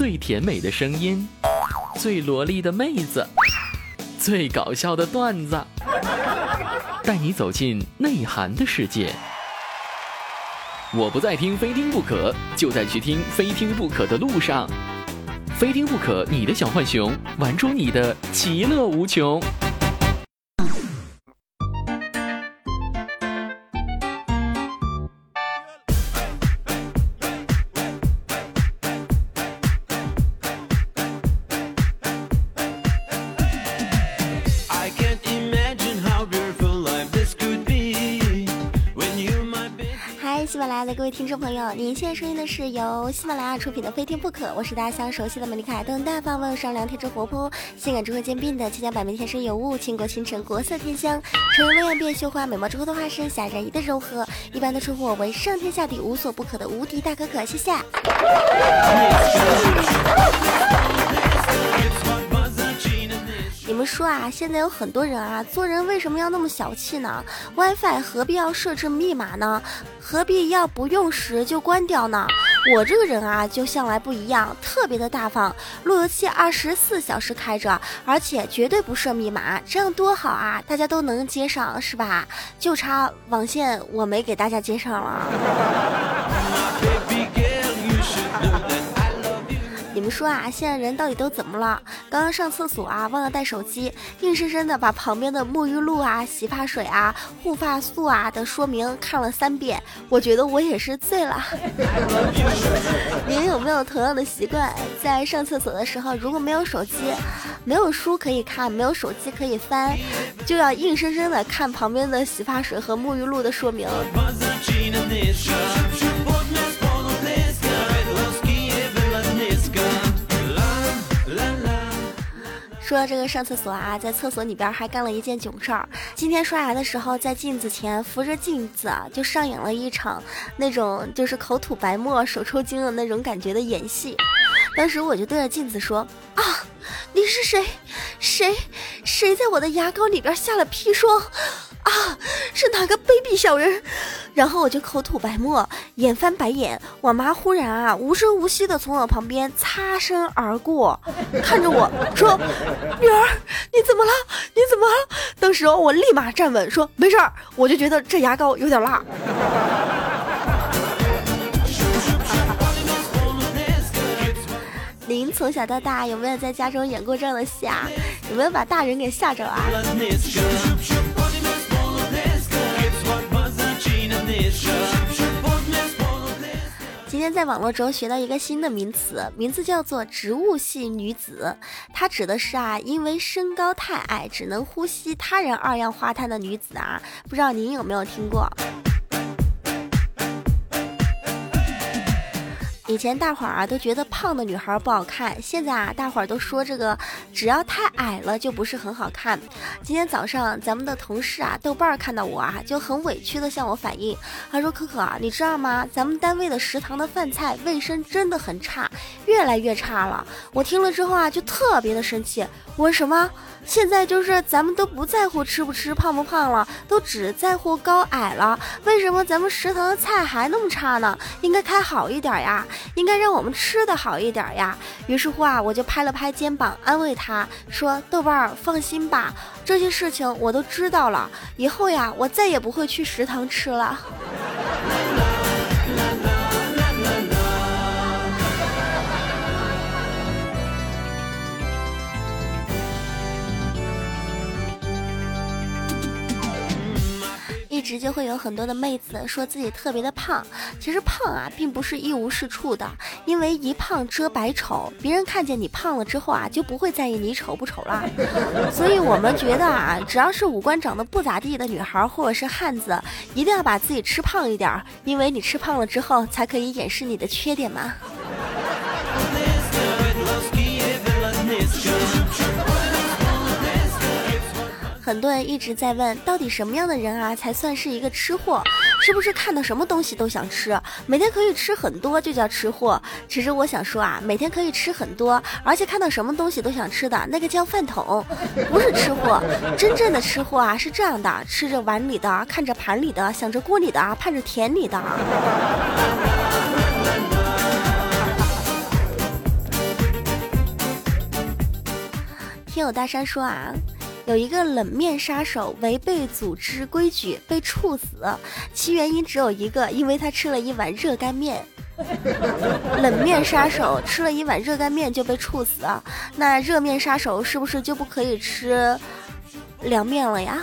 最甜美的声音，最萝莉的妹子，最搞笑的段子，带你走进内涵的世界。我不再听非听不可，就在去听非听不可的路上。非听不可，你的小浣熊，玩出你的其乐无穷。听众朋友，您现在收听的是由喜马拉雅出品的《非听不可》，我是大家相熟悉的美丽卡登、大方、温柔善良、天真活泼、性感智慧兼并的千娇百媚、天生尤物、倾国倾城、国色天香、沉鱼落雁、变绣花、美貌之后的化身、侠人一的柔和，一般都称呼我为上天下地无所不可的无敌大可可，谢谢。我说啊，现在有很多人啊，做人为什么要那么小气呢？WiFi 何必要设置密码呢？何必要不用时就关掉呢？我这个人啊，就向来不一样，特别的大方。路由器二十四小时开着，而且绝对不设密码，这样多好啊！大家都能接上，是吧？就差网线我没给大家接上了。说啊，现在人到底都怎么了？刚刚上厕所啊，忘了带手机，硬生生的把旁边的沐浴露啊、洗发水啊、护发素啊的说明看了三遍。我觉得我也是醉了。您有没有同样的习惯？在上厕所的时候，如果没有手机，没有书可以看，没有手机可以翻，就要硬生生的看旁边的洗发水和沐浴露的说明。说到这个上厕所啊，在厕所里边还干了一件囧事儿。今天刷牙的时候，在镜子前扶着镜子，就上演了一场那种就是口吐白沫、手抽筋的那种感觉的演戏。当时我就对着镜子说：“啊，你是谁？谁？谁在我的牙膏里边下了砒霜？”啊，是哪个卑鄙小人？然后我就口吐白沫，眼翻白眼。我妈忽然啊，无声无息的从我旁边擦身而过，看着我说：“女儿，你怎么了？你怎么了？”当时我立马站稳，说：“没事儿。”我就觉得这牙膏有点辣。您从小到大有没有在家中演过这样的戏啊？有没有把大人给吓着啊？今天在网络中学到一个新的名词，名字叫做“植物系女子”，它指的是啊，因为身高太矮，只能呼吸他人二氧化碳的女子啊，不知道您有没有听过？以前大伙儿啊都觉得胖的女孩不好看，现在啊大伙儿都说这个只要太矮了就不是很好看。今天早上咱们的同事啊豆瓣儿看到我啊就很委屈的向我反映，他说可可啊你知道吗？咱们单位的食堂的饭菜卫生真的很差，越来越差了。我听了之后啊就特别的生气，我说什么？现在就是咱们都不在乎吃不吃、胖不胖了，都只在乎高矮了。为什么咱们食堂的菜还那么差呢？应该开好一点呀，应该让我们吃的好一点呀。于是乎啊，我就拍了拍肩膀，安慰他说：“豆瓣儿，放心吧，这些事情我都知道了。以后呀，我再也不会去食堂吃了。”一直就会有很多的妹子说自己特别的胖，其实胖啊并不是一无是处的，因为一胖遮百丑，别人看见你胖了之后啊就不会在意你丑不丑了。所以我们觉得啊，只要是五官长得不咋地的女孩或者是汉子，一定要把自己吃胖一点，因为你吃胖了之后才可以掩饰你的缺点嘛。很多人一直在问，到底什么样的人啊才算是一个吃货？是不是看到什么东西都想吃，每天可以吃很多就叫吃货？其实我想说啊，每天可以吃很多，而且看到什么东西都想吃的那个叫饭桶，不是吃货。真正的吃货啊是这样的：吃着碗里的，看着盘里的，想着锅里的，盼着田里的。听友大山说啊，有一个冷面杀手违背组织规矩被处死，其原因只有一个，因为他吃了一碗热干面。冷面杀手吃了一碗热干面就被处死，那热面杀手是不是就不可以吃凉面了呀？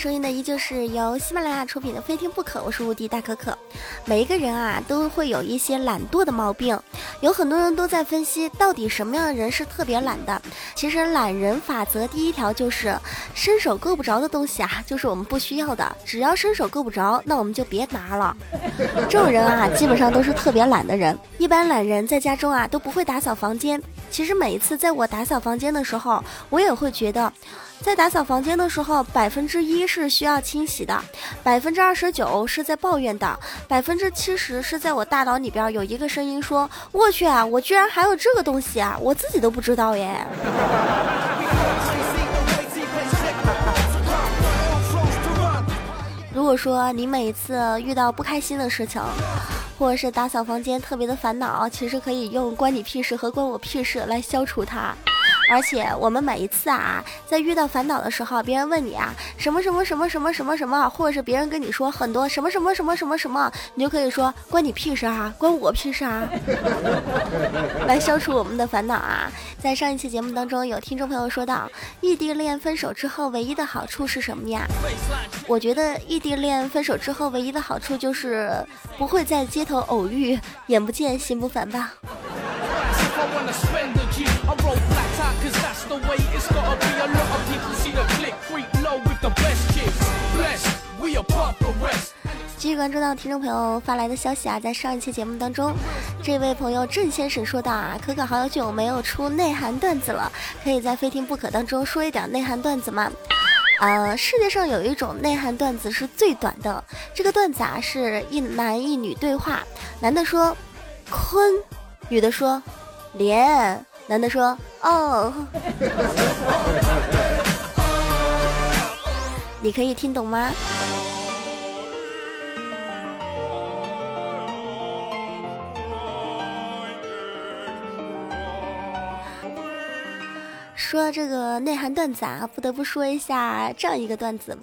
收听的依旧是由喜马拉雅出品的《非听不可》，我是无敌大可可。每一个人啊，都会有一些懒惰的毛病，有很多人都在分析，到底什么样的人是特别懒的。其实懒人法则第一条就是，伸手够不着的东西啊，就是我们不需要的。只要伸手够不着，那我们就别拿了。这种人啊，基本上都是特别懒的人。一般懒人在家中啊，都不会打扫房间。其实每一次在我打扫房间的时候，我也会觉得。在打扫房间的时候，百分之一是需要清洗的，百分之二十九是在抱怨的，百分之七十是在我大脑里边有一个声音说：“我去啊，我居然还有这个东西啊，我自己都不知道耶。”如果说你每一次遇到不开心的事情，或者是打扫房间特别的烦恼，其实可以用“关你屁事”和“关我屁事”来消除它。而且我们每一次啊，在遇到烦恼的时候，别人问你啊，什么什么什么什么什么什么，或者是别人跟你说很多什么什么什么什么什么，你就可以说关你屁事啊，关我屁事啊，来消除我们的烦恼啊。在上一期节目当中，有听众朋友说到，异地恋分手之后唯一的好处是什么呀？我觉得异地恋分手之后唯一的好处就是不会在街头偶遇，眼不见心不烦吧。继续关注到听众朋友发来的消息啊，在上一期节目当中，这位朋友郑先生说到啊，可可好久没有出内涵段子了，可以在非听不可当中说一点内涵段子吗？呃，世界上有一种内涵段子是最短的，这个段子啊是一男一女对话，男的说坤，女的说连，男的说哦，你可以听懂吗？说这个内涵段子啊，不得不说一下这样一个段子。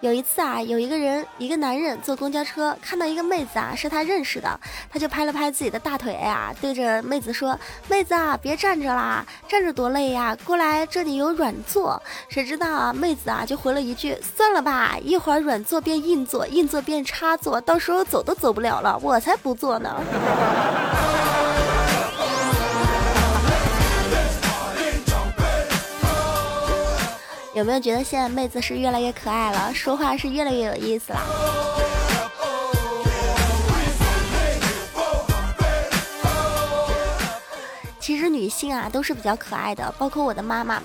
有一次啊，有一个人，一个男人坐公交车，看到一个妹子啊，是他认识的，他就拍了拍自己的大腿啊，对着妹子说：“妹子啊，别站着啦，站着多累呀，过来这里有软座。”谁知道啊，妹子啊就回了一句：“算了吧，一会儿软座变硬座，硬座变插座，到时候走都走不了了，我才不坐呢。”有没有觉得现在妹子是越来越可爱了，说话是越来越有意思了？其实女性啊都是比较可爱的，包括我的妈妈。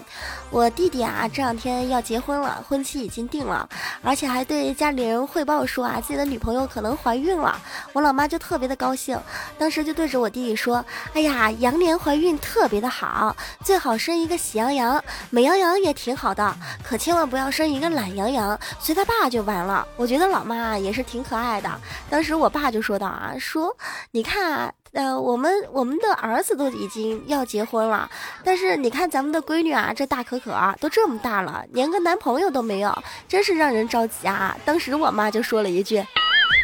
我弟弟啊这两天要结婚了，婚期已经定了，而且还对家里人汇报说啊自己的女朋友可能怀孕了。我老妈就特别的高兴，当时就对着我弟弟说：“哎呀，羊年怀孕特别的好，最好生一个喜羊羊，美羊羊也挺好的，可千万不要生一个懒羊羊，随他爸就完了。”我觉得老妈也是挺可爱的。当时我爸就说道啊，说你看。呃，我们我们的儿子都已经要结婚了，但是你看咱们的闺女啊，这大可可啊，都这么大了，连个男朋友都没有，真是让人着急啊！当时我妈就说了一句：“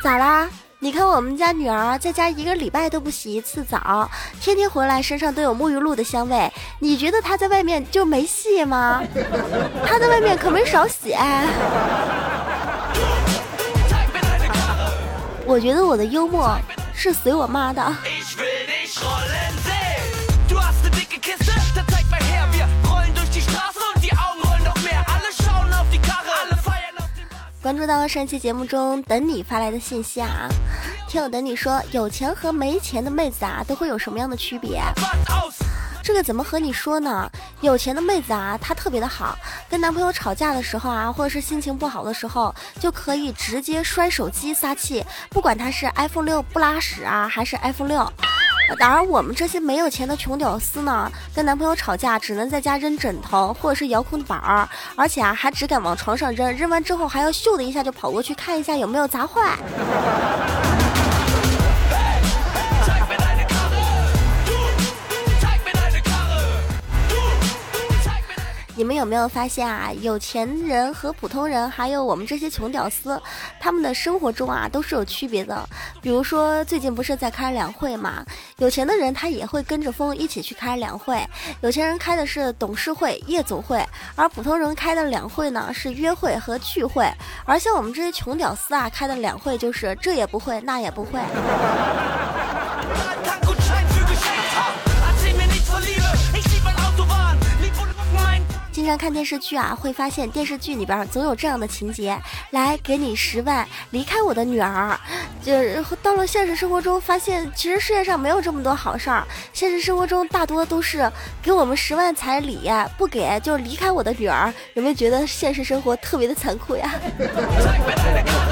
咋啦？你看我们家女儿在家一个礼拜都不洗一次澡，天天回来身上都有沐浴露的香味，你觉得她在外面就没戏吗？她在外面可没少洗。”我觉得我的幽默。是随我妈的。关注到上期节目中等你发来的信息啊，听友等你说，有钱和没钱的妹子啊，都会有什么样的区别？这个怎么和你说呢？有钱的妹子啊，她特别的好，跟男朋友吵架的时候啊，或者是心情不好的时候，就可以直接摔手机撒气，不管她是 iPhone 六不拉屎啊，还是 iPhone 六。然而我们这些没有钱的穷屌丝呢，跟男朋友吵架只能在家扔枕头或者是遥控板儿，而且啊还只敢往床上扔，扔完之后还要咻的一下就跑过去看一下有没有砸坏。你们有没有发现啊？有钱人和普通人，还有我们这些穷屌丝，他们的生活中啊都是有区别的。比如说，最近不是在开两会嘛？有钱的人他也会跟着风一起去开两会。有钱人开的是董事会、夜总会，而普通人开的两会呢是约会和聚会。而像我们这些穷屌丝啊，开的两会就是这也不会，那也不会。常看电视剧啊，会发现电视剧里边总有这样的情节：来给你十万，离开我的女儿。就到了现实生活中，发现其实世界上没有这么多好事儿。现实生活中大多都是给我们十万彩礼，不给就离开我的女儿。有没有觉得现实生活特别的残酷呀？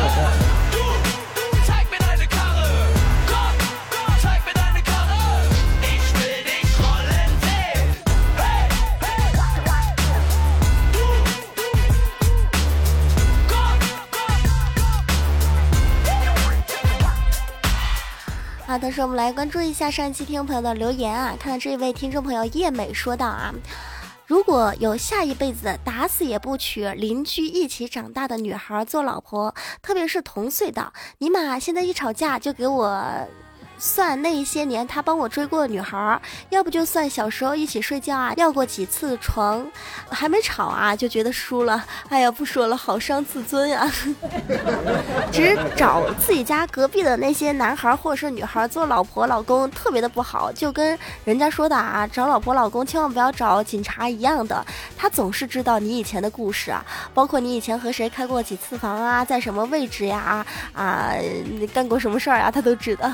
好，同时我们来关注一下上一期听众朋友的留言啊。看到这一位听众朋友叶美说道啊，如果有下一辈子打死也不娶邻居一起长大的女孩做老婆，特别是同岁的，尼玛现在一吵架就给我。算那些年他帮我追过的女孩，要不就算小时候一起睡觉啊，尿过几次床，还没吵啊就觉得输了。哎呀，不说了，好伤自尊呀。其实找自己家隔壁的那些男孩或者是女孩做老婆老公特别的不好，就跟人家说的啊，找老婆老公千万不要找警察一样的，他总是知道你以前的故事啊，包括你以前和谁开过几次房啊，在什么位置呀，啊，你干过什么事儿啊，他都知道。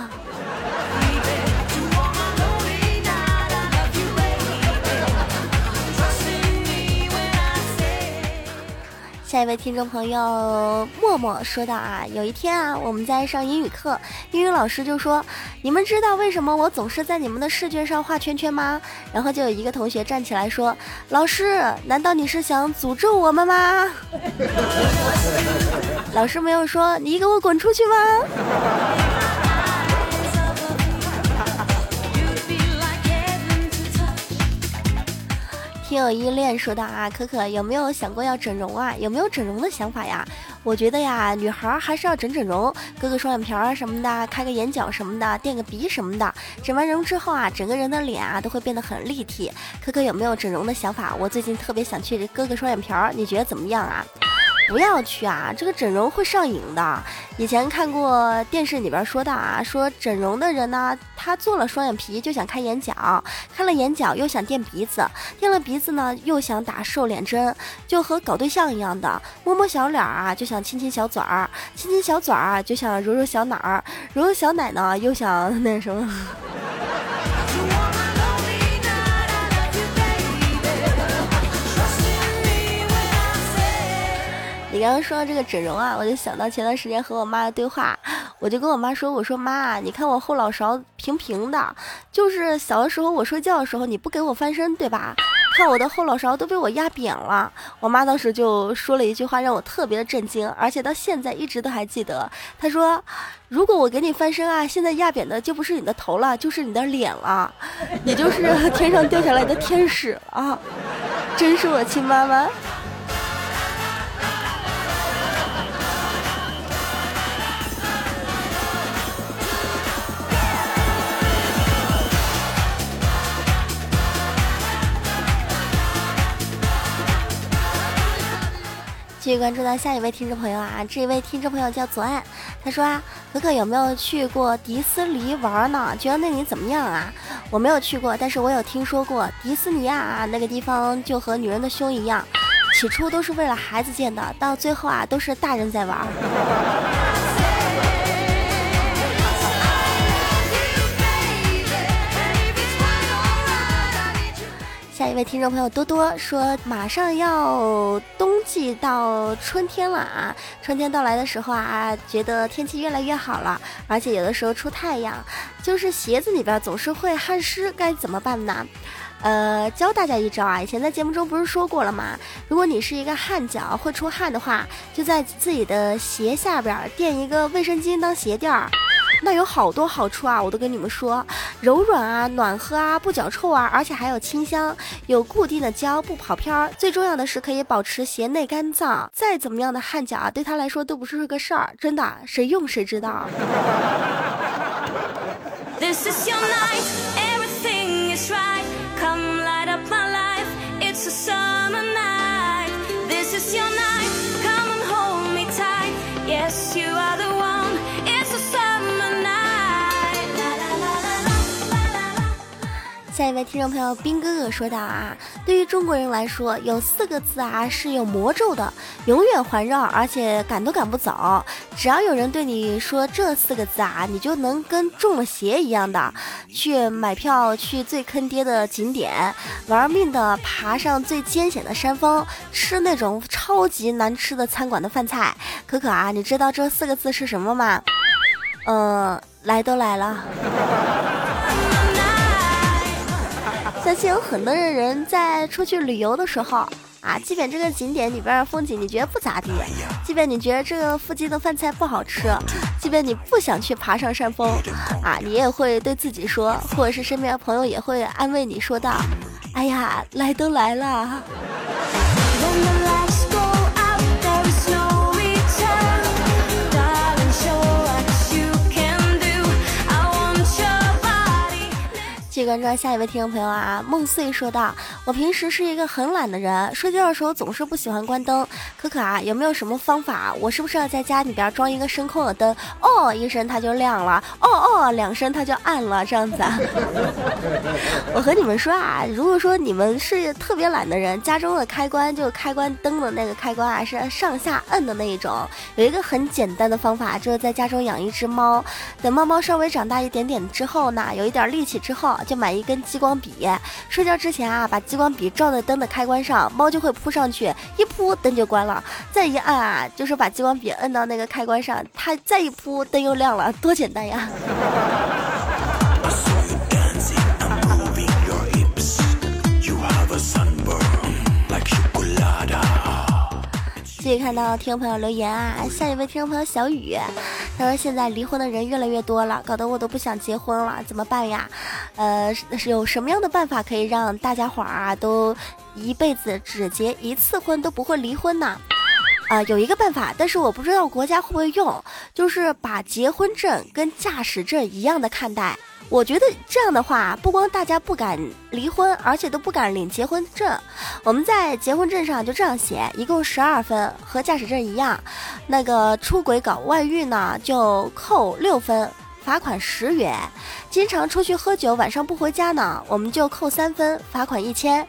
下一位听众朋友默默说道啊，有一天啊，我们在上英语课，英语老师就说：“你们知道为什么我总是在你们的试卷上画圈圈吗？”然后就有一个同学站起来说：“老师，难道你是想诅咒我们吗？” 老师没有说：“你给我滚出去吗？”听友依恋说道啊，可可有没有想过要整容啊？有没有整容的想法呀？我觉得呀，女孩还是要整整容，割个双眼皮啊什么的，开个眼角什么的，垫个鼻什么的。整完容之后啊，整个人的脸啊都会变得很立体。可可有没有整容的想法？我最近特别想去割个双眼皮儿，你觉得怎么样啊？不要去啊！这个整容会上瘾的。以前看过电视里边说的啊，说整容的人呢，他做了双眼皮就想开眼角，开了眼角又想垫鼻子，垫了鼻子呢又想打瘦脸针，就和搞对象一样的，摸摸小脸啊就想亲亲小嘴儿，亲亲小嘴儿就想揉揉小奶儿，揉揉小奶呢又想那什么。然后说到这个整容啊，我就想到前段时间和我妈的对话，我就跟我妈说：“我说妈，你看我后脑勺平平的，就是小的时候我睡觉的时候你不给我翻身，对吧？看我的后脑勺都被我压扁了。”我妈当时就说了一句话，让我特别的震惊，而且到现在一直都还记得。她说：“如果我给你翻身啊，现在压扁的就不是你的头了，就是你的脸了，你就是 天上掉下来的天使啊！真是我亲妈妈。”关注到下一位听众朋友啊，这一位听众朋友叫左岸，他说啊，可可有没有去过迪斯尼玩呢？觉得那里怎么样啊？我没有去过，但是我有听说过迪斯尼啊，那个地方就和女人的胸一样，起初都是为了孩子建的，到最后啊，都是大人在玩。下一位听众朋友多多说，马上要冬季到春天了啊！春天到来的时候啊，觉得天气越来越好了，而且有的时候出太阳，就是鞋子里边总是会汗湿，该怎么办呢？呃，教大家一招啊！以前在节目中不是说过了吗？如果你是一个汗脚，会出汗的话，就在自己的鞋下边垫一个卫生巾当鞋垫儿。那有好多好处啊！我都跟你们说，柔软啊，暖和啊，不脚臭啊，而且还有清香，有固定的胶，不跑偏儿。最重要的是可以保持鞋内干燥，再怎么样的汗脚啊，对它来说都不是个事儿。真的，谁用谁知道。下一位听众朋友兵哥哥说道啊，对于中国人来说，有四个字啊是有魔咒的，永远环绕，而且赶都赶不走。只要有人对你说这四个字啊，你就能跟中了邪一样的，去买票去最坑爹的景点，玩命的爬上最艰险的山峰，吃那种超级难吃的餐馆的饭菜。可可啊，你知道这四个字是什么吗？嗯，来都来了。相信有很多的人在出去旅游的时候啊，即便这个景点里边风景你觉得不咋地，即便你觉得这个附近的饭菜不好吃，即便你不想去爬上山峰，啊，你也会对自己说，或者是身边的朋友也会安慰你说道：“哎呀，来都来了。”继续关注下一位听众朋友啊，梦碎说道：“我平时是一个很懒的人，睡觉的时候总是不喜欢关灯。可可啊，有没有什么方法？我是不是要在家里边装一个声控的灯？哦，一声它就亮了，哦哦，两声它就暗了，这样子啊？我和你们说啊，如果说你们是特别懒的人，家中的开关就开关灯的那个开关啊，是上下摁的那一种。有一个很简单的方法，就是在家中养一只猫，等猫猫稍微长大一点点之后呢，有一点力气之后。”就买一根激光笔，睡觉之前啊，把激光笔照在灯的开关上，猫就会扑上去，一扑灯就关了。再一按啊，就是把激光笔摁到那个开关上，它再一扑灯又亮了，多简单呀！继续看到听众朋友留言啊，下一位听众朋友小雨，他说现在离婚的人越来越多了，搞得我都不想结婚了，怎么办呀？呃，是有什么样的办法可以让大家伙儿啊都一辈子只结一次婚都不会离婚呢？啊，有一个办法，但是我不知道国家会不会用，就是把结婚证跟驾驶证一样的看待。我觉得这样的话，不光大家不敢离婚，而且都不敢领结婚证。我们在结婚证上就这样写，一共十二分，和驾驶证一样。那个出轨搞外遇呢，就扣六分，罚款十元。经常出去喝酒，晚上不回家呢，我们就扣三分，罚款一千。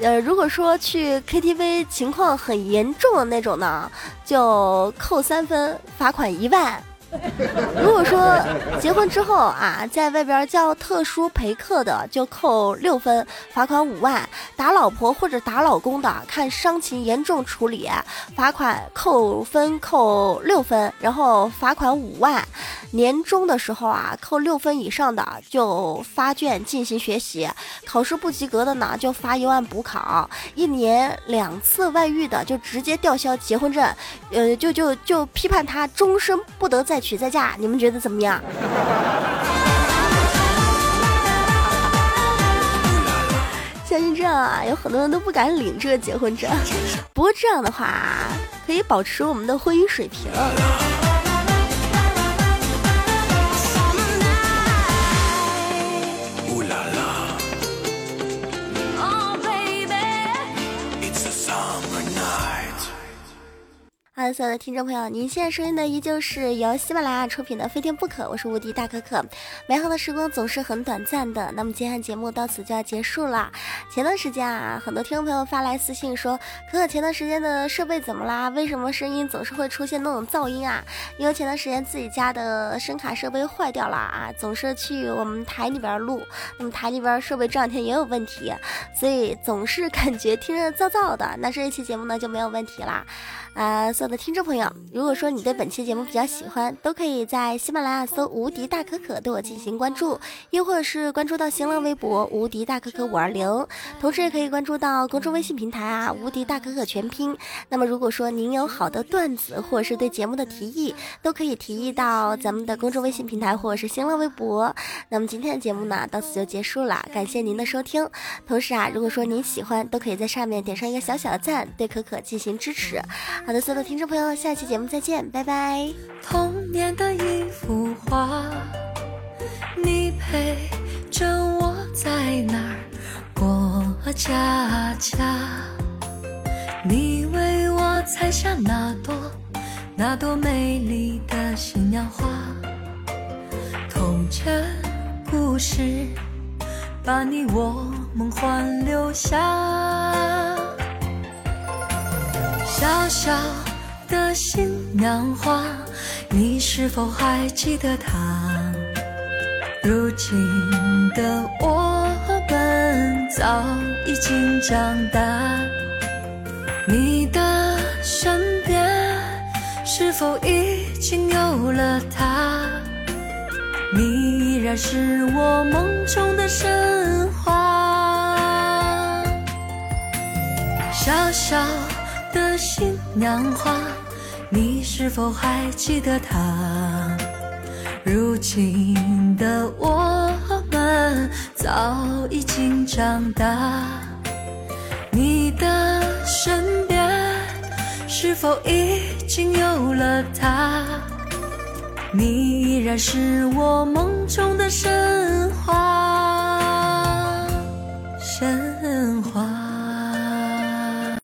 呃，如果说去 KTV 情况很严重的那种呢，就扣三分，罚款一万。如果说结婚之后啊，在外边叫特殊陪客的，就扣六分，罚款五万；打老婆或者打老公的，看伤情严重处理，罚款扣分扣六分，然后罚款五万。年终的时候啊，扣六分以上的就发卷进行学习，考试不及格的呢就罚一万补考。一年两次外遇的就直接吊销结婚证，呃，就就就批判他终身不得再娶再嫁。你们觉得怎么样？相信这样啊，有很多人都不敢领这个结婚证。不过这样的话，可以保持我们的婚姻水平。哈喽，所有的听众朋友，您现在收听的依旧是由喜马拉雅出品的《非听不可》，我是无敌大可可。美好的时光总是很短暂的，那么今天节目到此就要结束了。前段时间啊，很多听众朋友发来私信说，可可前段时间的设备怎么啦？为什么声音总是会出现那种噪音啊？因为前段时间自己家的声卡设备坏掉了啊，总是去我们台里边录，那么台里边设备这两天也有问题，所以总是感觉听着噪噪的。那这一期节目呢就没有问题啦。啊，所有的听众朋友，如果说你对本期节目比较喜欢，都可以在喜马拉雅搜“无敌大可可”对我进行关注，又或者是关注到新浪微博“无敌大可可五二零”，同时也可以关注到公众微信平台啊“无敌大可可全拼”。那么，如果说您有好的段子，或者是对节目的提议，都可以提议到咱们的公众微信平台或者是新浪微博。那么今天的节目呢，到此就结束了，感谢您的收听。同时啊，如果说您喜欢，都可以在上面点上一个小小的赞，对可可进行支持。好的，所有的听众朋友，下期节目再见，拜拜。童年的一幅画，你陪着我在那儿过家家，你为我采下那朵那朵美丽的新娘花，童真故事把你我梦幻留下。小小的新娘花，你是否还记得她？如今的我们早已经长大，你的身边是否已经有了他？你依然是我梦中的神话，小小。的新娘花，是否还记得他？如今的我们早已经长大，你的身边是否已经有了他？你依然是我梦中的神话，神话。